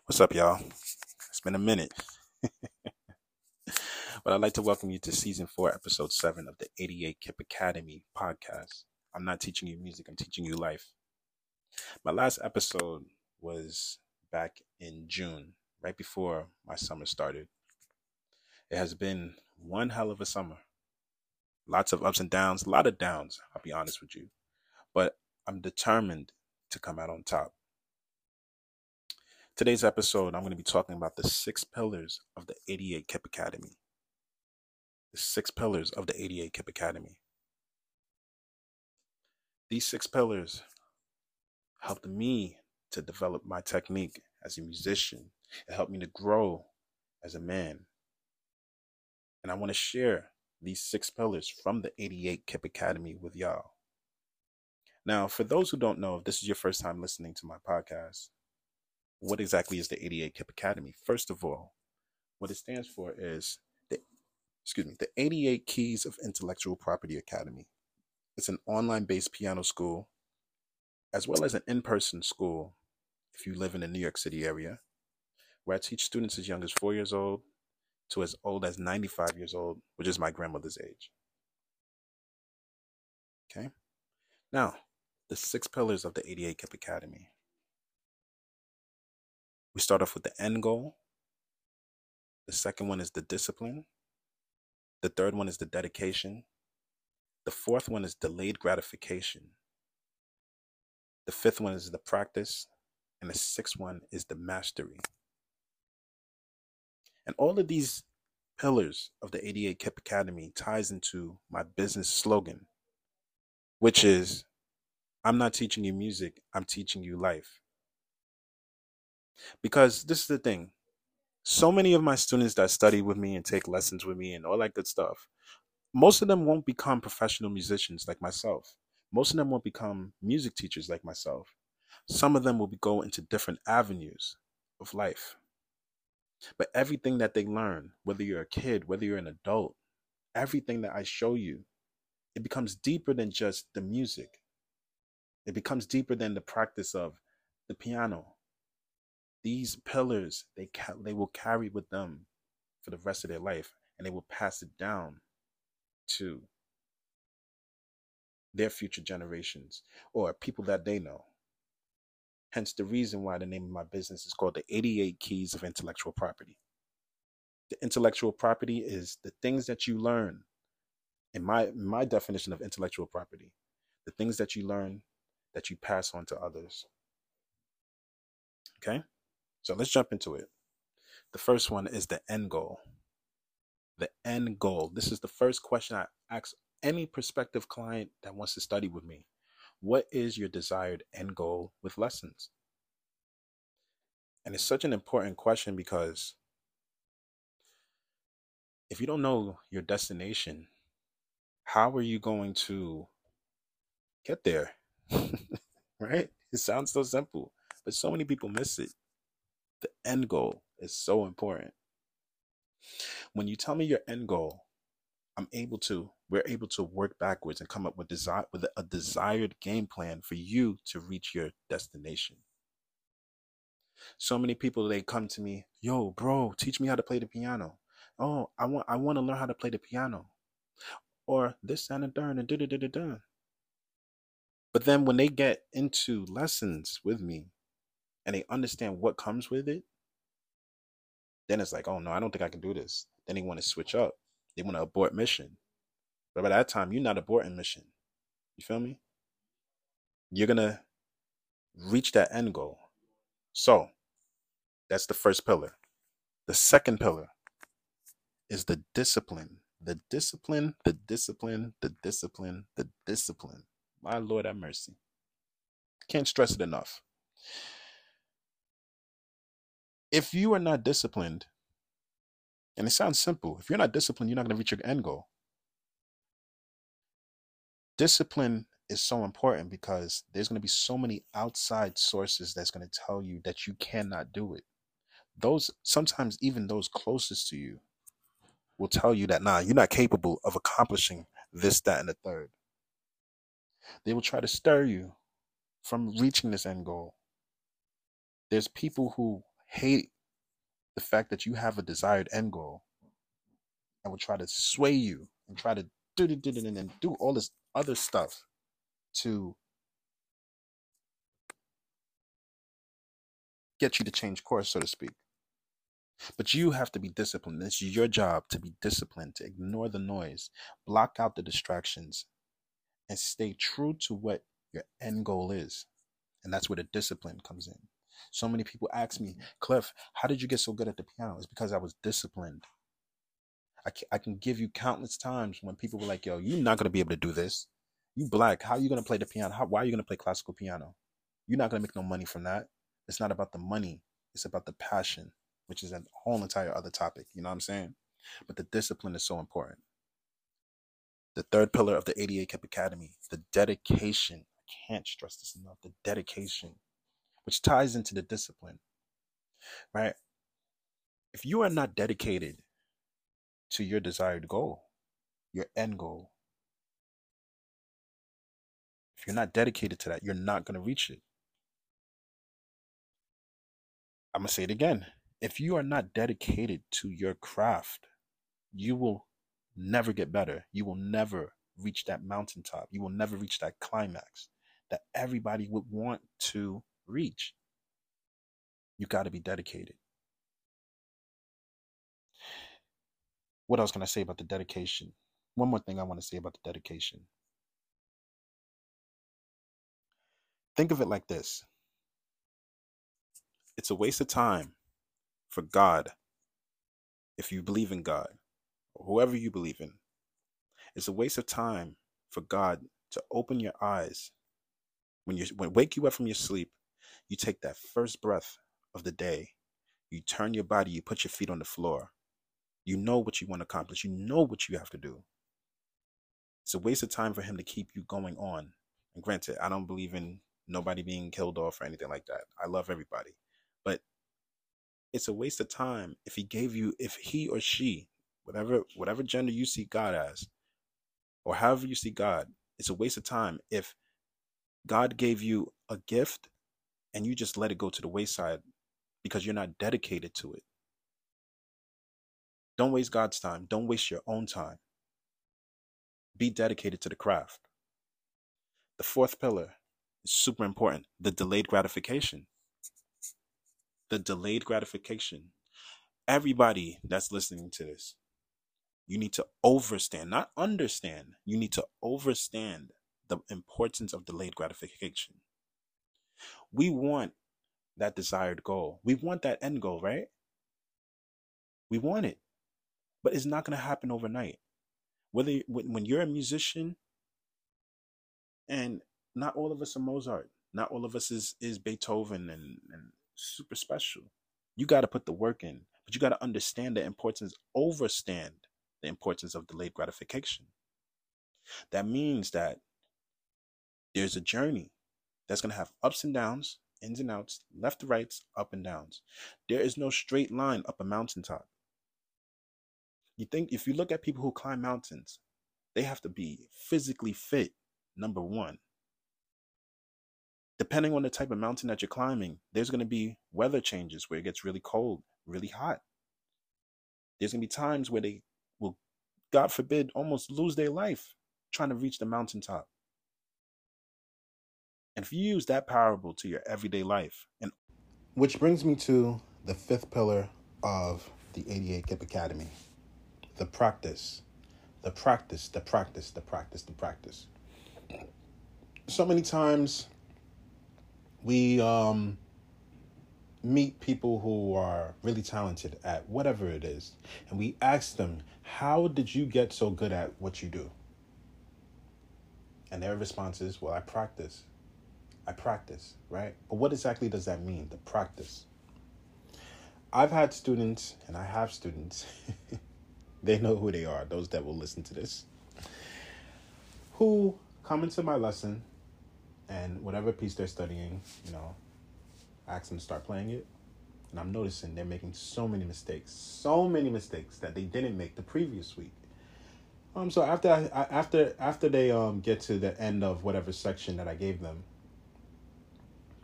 What's up, y'all? It's been a minute. but I'd like to welcome you to season four, episode seven of the 88 Kip Academy podcast. I'm not teaching you music, I'm teaching you life. My last episode was back in June, right before my summer started. It has been one hell of a summer. Lots of ups and downs, a lot of downs, I'll be honest with you. But I'm determined to come out on top. Today's episode, I'm going to be talking about the six pillars of the 88 KIP Academy. The six pillars of the 88 KIP Academy. These six pillars helped me to develop my technique as a musician. It helped me to grow as a man. And I want to share these six pillars from the 88 KIP Academy with y'all. Now, for those who don't know, if this is your first time listening to my podcast, what exactly is the 88 KIP Academy? First of all, what it stands for is the excuse me, the 88 Keys of Intellectual Property Academy. It's an online-based piano school as well as an in-person school if you live in the New York City area, where I teach students as young as 4 years old to as old as 95 years old, which is my grandmother's age. Okay? Now, the six pillars of the 88 KIP Academy. We start off with the end goal. The second one is the discipline. The third one is the dedication. The fourth one is delayed gratification. The fifth one is the practice. And the sixth one is the mastery. And all of these pillars of the 88 KIP Academy ties into my business slogan, which is I'm not teaching you music, I'm teaching you life. Because this is the thing. So many of my students that study with me and take lessons with me and all that good stuff, most of them won't become professional musicians like myself. Most of them won't become music teachers like myself. Some of them will go into different avenues of life. But everything that they learn, whether you're a kid, whether you're an adult, everything that I show you, it becomes deeper than just the music. It becomes deeper than the practice of the piano, these pillars they ca- they will carry with them for the rest of their life and they will pass it down to their future generations or people that they know. Hence the reason why the name of my business is called the 88 keys of intellectual property. The intellectual property is the things that you learn. In my my definition of intellectual property the things that you learn that you pass on to others. Okay so let's jump into it. The first one is the end goal. The end goal. This is the first question I ask any prospective client that wants to study with me. What is your desired end goal with lessons? And it's such an important question because if you don't know your destination, how are you going to get there? right? It sounds so simple, but so many people miss it the end goal is so important. When you tell me your end goal, I'm able to, we're able to work backwards and come up with desire with a desired game plan for you to reach your destination. So many people they come to me, yo, bro, teach me how to play the piano. Oh, I want I want to learn how to play the piano. Or this and a darn and da da da da. But then when they get into lessons with me, and they understand what comes with it, then it's like, oh no, I don't think I can do this. Then they want to switch up. They want to abort mission. But by that time, you're not aborting mission. You feel me? You're gonna reach that end goal. So that's the first pillar. The second pillar is the discipline. The discipline, the discipline, the discipline, the discipline. My Lord have mercy. Can't stress it enough if you are not disciplined, and it sounds simple, if you're not disciplined, you're not going to reach your end goal. Discipline is so important because there's going to be so many outside sources that's going to tell you that you cannot do it. Those sometimes even those closest to you will tell you that nah, you're not capable of accomplishing this, that, and the third. They will try to stir you from reaching this end goal. There's people who hate the fact that you have a desired end goal and will try to sway you and try to do do do and do all this other stuff to get you to change course, so to speak. But you have to be disciplined. It's your job to be disciplined, to ignore the noise, block out the distractions, and stay true to what your end goal is. And that's where the discipline comes in. So many people ask me, Cliff, how did you get so good at the piano? It's because I was disciplined. I can, I can give you countless times when people were like, yo, you're not going to be able to do this. You black. How are you going to play the piano? How, why are you going to play classical piano? You're not going to make no money from that. It's not about the money. It's about the passion, which is a whole entire other topic. You know what I'm saying? But the discipline is so important. The third pillar of the 88 Kip Academy, the dedication. I can't stress this enough. The dedication, which ties into the discipline, right? If you are not dedicated to your desired goal, your end goal, if you're not dedicated to that, you're not going to reach it. I'm going to say it again. If you are not dedicated to your craft, you will never get better. You will never reach that mountaintop. You will never reach that climax that everybody would want to reach. You got to be dedicated. What else can I say about the dedication? One more thing I want to say about the dedication. Think of it like this it's a waste of time for God, if you believe in God, or whoever you believe in. It's a waste of time for God to open your eyes when you when wake you up from your sleep. You take that first breath of the day. You turn your body. You put your feet on the floor. You know what you want to accomplish. You know what you have to do. It's a waste of time for him to keep you going on. And granted, I don't believe in nobody being killed off or anything like that. I love everybody. But it's a waste of time if he gave you if he or she, whatever whatever gender you see God as, or however you see God, it's a waste of time if God gave you a gift and you just let it go to the wayside because you're not dedicated to it. Don't waste God's time. Don't waste your own time. Be dedicated to the craft. The fourth pillar is super important the delayed gratification. The delayed gratification. Everybody that's listening to this, you need to overstand, not understand. You need to overstand the importance of delayed gratification. We want that desired goal. We want that end goal, right? We want it but it's not going to happen overnight. Whether when you're a musician, and not all of us are Mozart, not all of us is is Beethoven and, and super special. You got to put the work in, but you got to understand the importance, overstand the importance of delayed gratification. That means that there's a journey that's going to have ups and downs, ins and outs, left to rights, up and downs. There is no straight line up a mountaintop. You think if you look at people who climb mountains, they have to be physically fit, number one. Depending on the type of mountain that you're climbing, there's going to be weather changes where it gets really cold, really hot. There's going to be times where they will, God forbid, almost lose their life trying to reach the mountaintop. And if you use that parable to your everyday life, and which brings me to the fifth pillar of the 88 Kip Academy the practice, the practice, the practice, the practice, the practice. So many times we um, meet people who are really talented at whatever it is, and we ask them, How did you get so good at what you do? And their response is, Well, I practice. I practice, right? But what exactly does that mean, the practice? I've had students, and I have students They know who they are, those that will listen to this. Who come into my lesson and whatever piece they're studying, you know, I ask them to start playing it. And I'm noticing they're making so many mistakes, so many mistakes that they didn't make the previous week. Um, so after I, after after they um get to the end of whatever section that I gave them,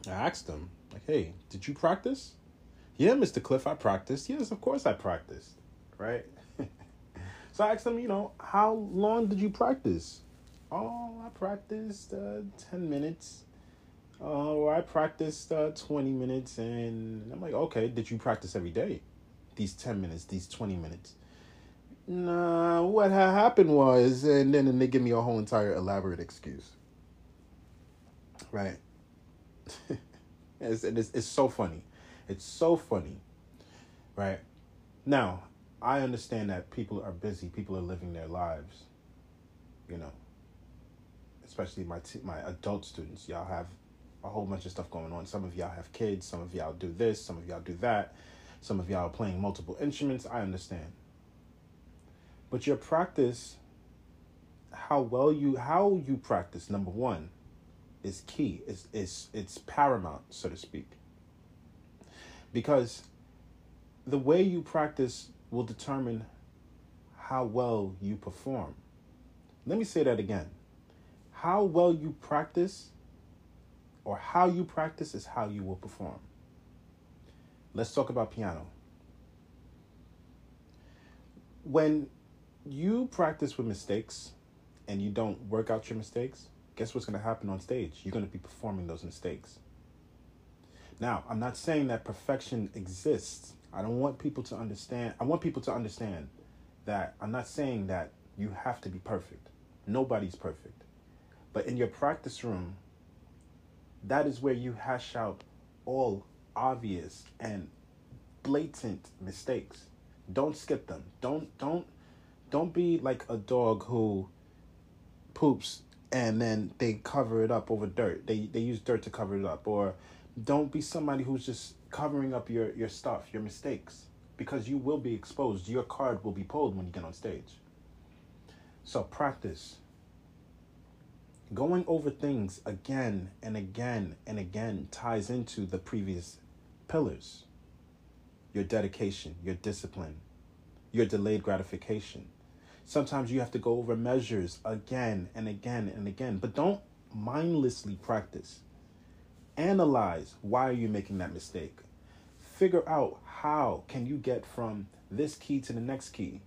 I asked them like, "Hey, did you practice?" Yeah, Mr. Cliff, I practiced. Yes, of course I practiced. Right? so I asked him, you know, how long did you practice? Oh, I practiced uh, 10 minutes. Uh, I practiced uh, 20 minutes. And I'm like, okay, did you practice every day? These 10 minutes, these 20 minutes. Nah, what ha- happened was, and then and they give me a whole entire elaborate excuse. Right? It's, it's, it's so funny. It's so funny. Right? Now, I understand that people are busy, people are living their lives. You know, especially my t- my adult students. Y'all have a whole bunch of stuff going on. Some of y'all have kids, some of y'all do this, some of y'all do that. Some of y'all are playing multiple instruments. I understand. But your practice how well you how you practice number 1 is key. It's it's it's paramount, so to speak. Because the way you practice will determine how well you perform. Let me say that again how well you practice or how you practice is how you will perform. Let's talk about piano. When you practice with mistakes and you don't work out your mistakes, guess what's going to happen on stage? You're going to be performing those mistakes. Now, I'm not saying that perfection exists. I don't want people to understand. I want people to understand that I'm not saying that you have to be perfect. Nobody's perfect. But in your practice room, that is where you hash out all obvious and blatant mistakes. Don't skip them. Don't don't don't be like a dog who poops and then they cover it up over dirt. They they use dirt to cover it up. Or don't be somebody who's just covering up your, your stuff, your mistakes. Because you will be exposed. Your card will be pulled when you get on stage. So practice going over things again and again and again ties into the previous pillars your dedication, your discipline, your delayed gratification. Sometimes you have to go over measures again and again and again, but don't mindlessly practice. Analyze why are you making that mistake? Figure out how can you get from this key to the next key?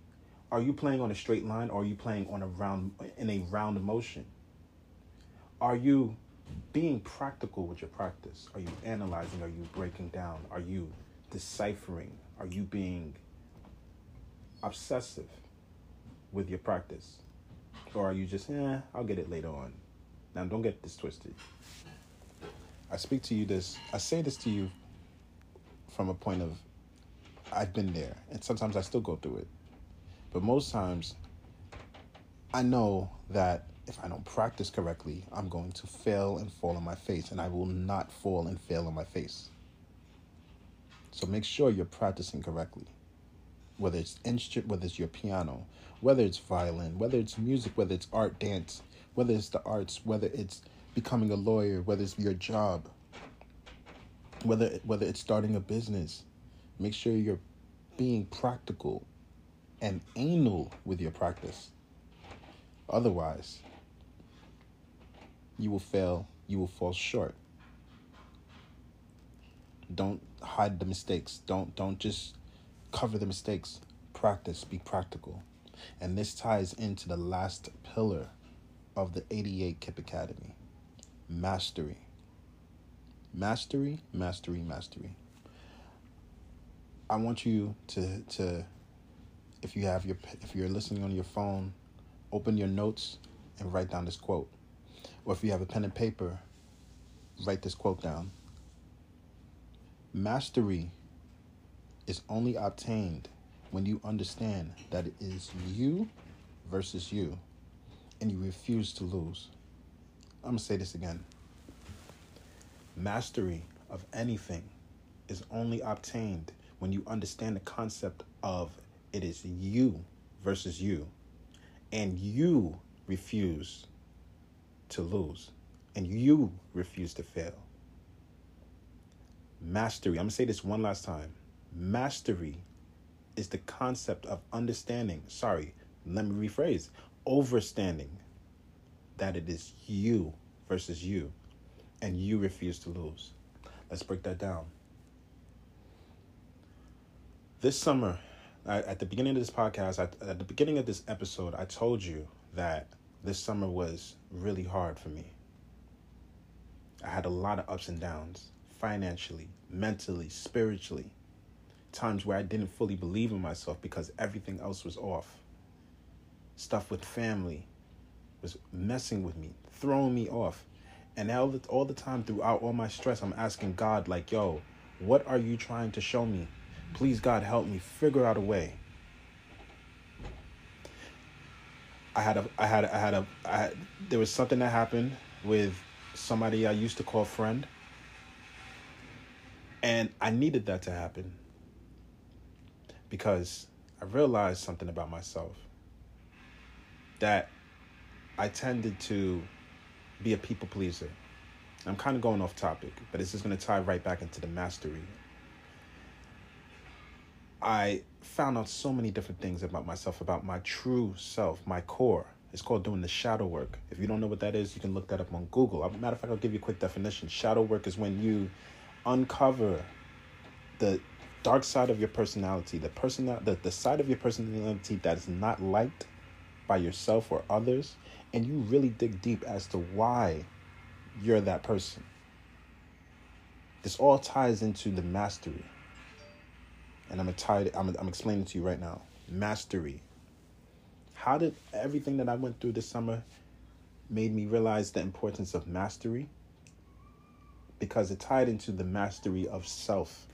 Are you playing on a straight line or are you playing on a round in a round motion? Are you being practical with your practice? Are you analyzing? Are you breaking down? Are you deciphering? Are you being obsessive with your practice? Or are you just, eh, I'll get it later on? Now, don't get this twisted. I speak to you this, I say this to you from a point of, I've been there, and sometimes I still go through it. But most times, I know that if I don't practice correctly, I'm going to fail and fall on my face, and I will not fall and fail on my face. So make sure you're practicing correctly. Whether it's instrument, whether it's your piano, whether it's violin, whether it's music, whether it's art, dance, whether it's the arts, whether it's becoming a lawyer, whether it's your job, whether whether it's starting a business, make sure you're being practical and anal with your practice. Otherwise, you will fail, you will fall short. Don't hide the mistakes. Don't don't just cover the mistakes. Practice, be practical. And this ties into the last pillar of the 88 Kip Academy. Mastery. Mastery, mastery, mastery. I want you to to if you have your if you're listening on your phone, open your notes and write down this quote. Or if you have a pen and paper, write this quote down. Mastery is only obtained when you understand that it is you versus you and you refuse to lose. I'm going to say this again. Mastery of anything is only obtained when you understand the concept of it is you versus you and you refuse to lose and you refuse to fail. Mastery, I'm gonna say this one last time. Mastery is the concept of understanding, sorry, let me rephrase, overstanding that it is you versus you and you refuse to lose. Let's break that down. This summer, I, at the beginning of this podcast, I, at the beginning of this episode, I told you that this summer was really hard for me. I had a lot of ups and downs financially, mentally, spiritually. Times where I didn't fully believe in myself because everything else was off. Stuff with family was messing with me, throwing me off. And all the, all the time throughout all my stress, I'm asking God, like, yo, what are you trying to show me? Please, God, help me figure out a way. I had a, I had, a, I had a, I had, there was something that happened with somebody I used to call friend. And I needed that to happen because I realized something about myself that I tended to be a people pleaser. I'm kind of going off topic, but this is going to tie right back into the mastery. I found out so many different things about myself, about my true self, my core. It's called doing the shadow work. If you don't know what that is, you can look that up on Google. matter of fact, I'll give you a quick definition. Shadow work is when you uncover the dark side of your personality, the person the, the side of your personality that is not liked by yourself or others, and you really dig deep as to why you're that person. This all ties into the mastery. And I'm tied I'm I'm explaining to you right now. Mastery how did everything that I went through this summer made me realize the importance of mastery? Because it tied into the mastery of self.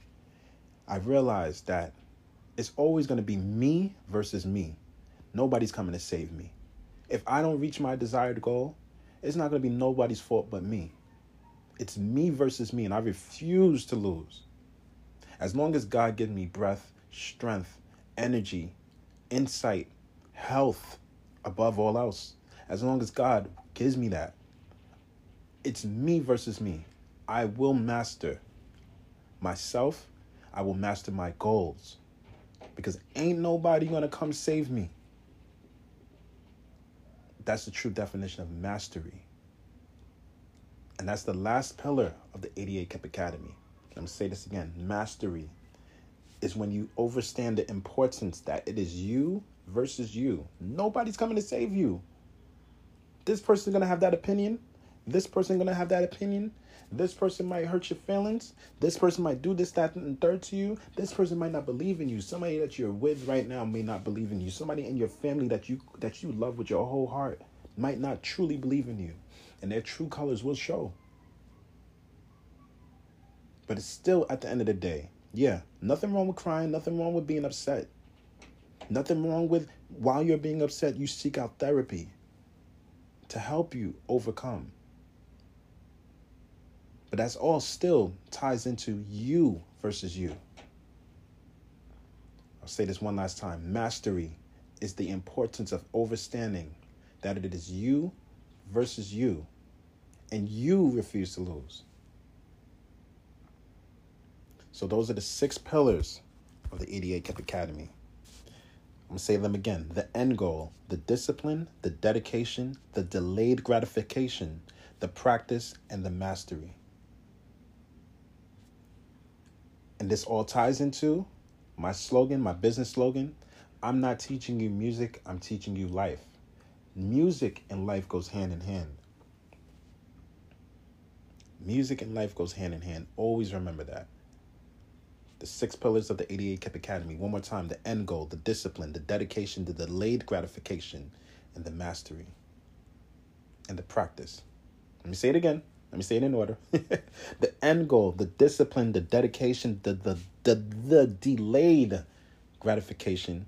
I realized that it's always going to be me versus me. Nobody's coming to save me. If I don't reach my desired goal, it's not going to be nobody's fault but me. It's me versus me, and I refuse to lose. As long as God gives me breath, strength, energy, insight, health above all else. As long as God gives me that, it's me versus me. I will master myself, I will master my goals because ain't nobody gonna come save me. That's the true definition of mastery. And that's the last pillar of the 88 Kip Academy. Let me say this again mastery is when you understand the importance that it is you versus you. Nobody's coming to save you. This person's gonna have that opinion. This person gonna have that opinion. This person might hurt your feelings. This person might do this, that, and third to you. This person might not believe in you. Somebody that you're with right now may not believe in you. Somebody in your family that you that you love with your whole heart might not truly believe in you. And their true colors will show. But it's still at the end of the day, yeah, nothing wrong with crying, nothing wrong with being upset. Nothing wrong with while you're being upset, you seek out therapy to help you overcome. But that's all still ties into you versus you. I'll say this one last time mastery is the importance of understanding that it is you versus you, and you refuse to lose. So, those are the six pillars of the 88 Kip Academy. I'm to say them again. The end goal, the discipline, the dedication, the delayed gratification, the practice, and the mastery. And this all ties into my slogan, my business slogan. I'm not teaching you music, I'm teaching you life. Music and life goes hand in hand. Music and life goes hand in hand. Always remember that the six pillars of the 88 Kip Academy. One more time the end goal, the discipline, the dedication, the delayed gratification, and the mastery and the practice. Let me say it again. Let me say it in order. the end goal, the discipline, the dedication, the, the, the, the delayed gratification,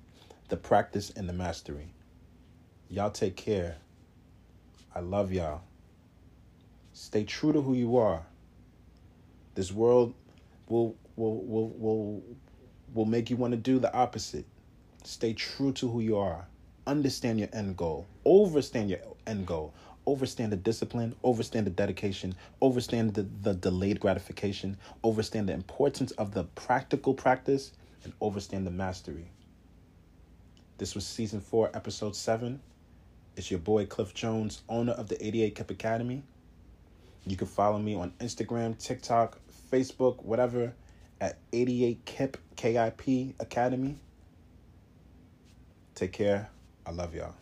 the practice, and the mastery. Y'all take care. I love y'all. Stay true to who you are. This world will will will will will make you want to do the opposite. Stay true to who you are. Understand your end goal. Overstand your end goal. Overstand the discipline, overstand the dedication, overstand the, the delayed gratification, overstand the importance of the practical practice, and overstand the mastery. This was season four, episode seven. It's your boy Cliff Jones, owner of the 88 Kip Academy. You can follow me on Instagram, TikTok, Facebook, whatever at 88 KIP, KIP Academy. Take care. I love y'all.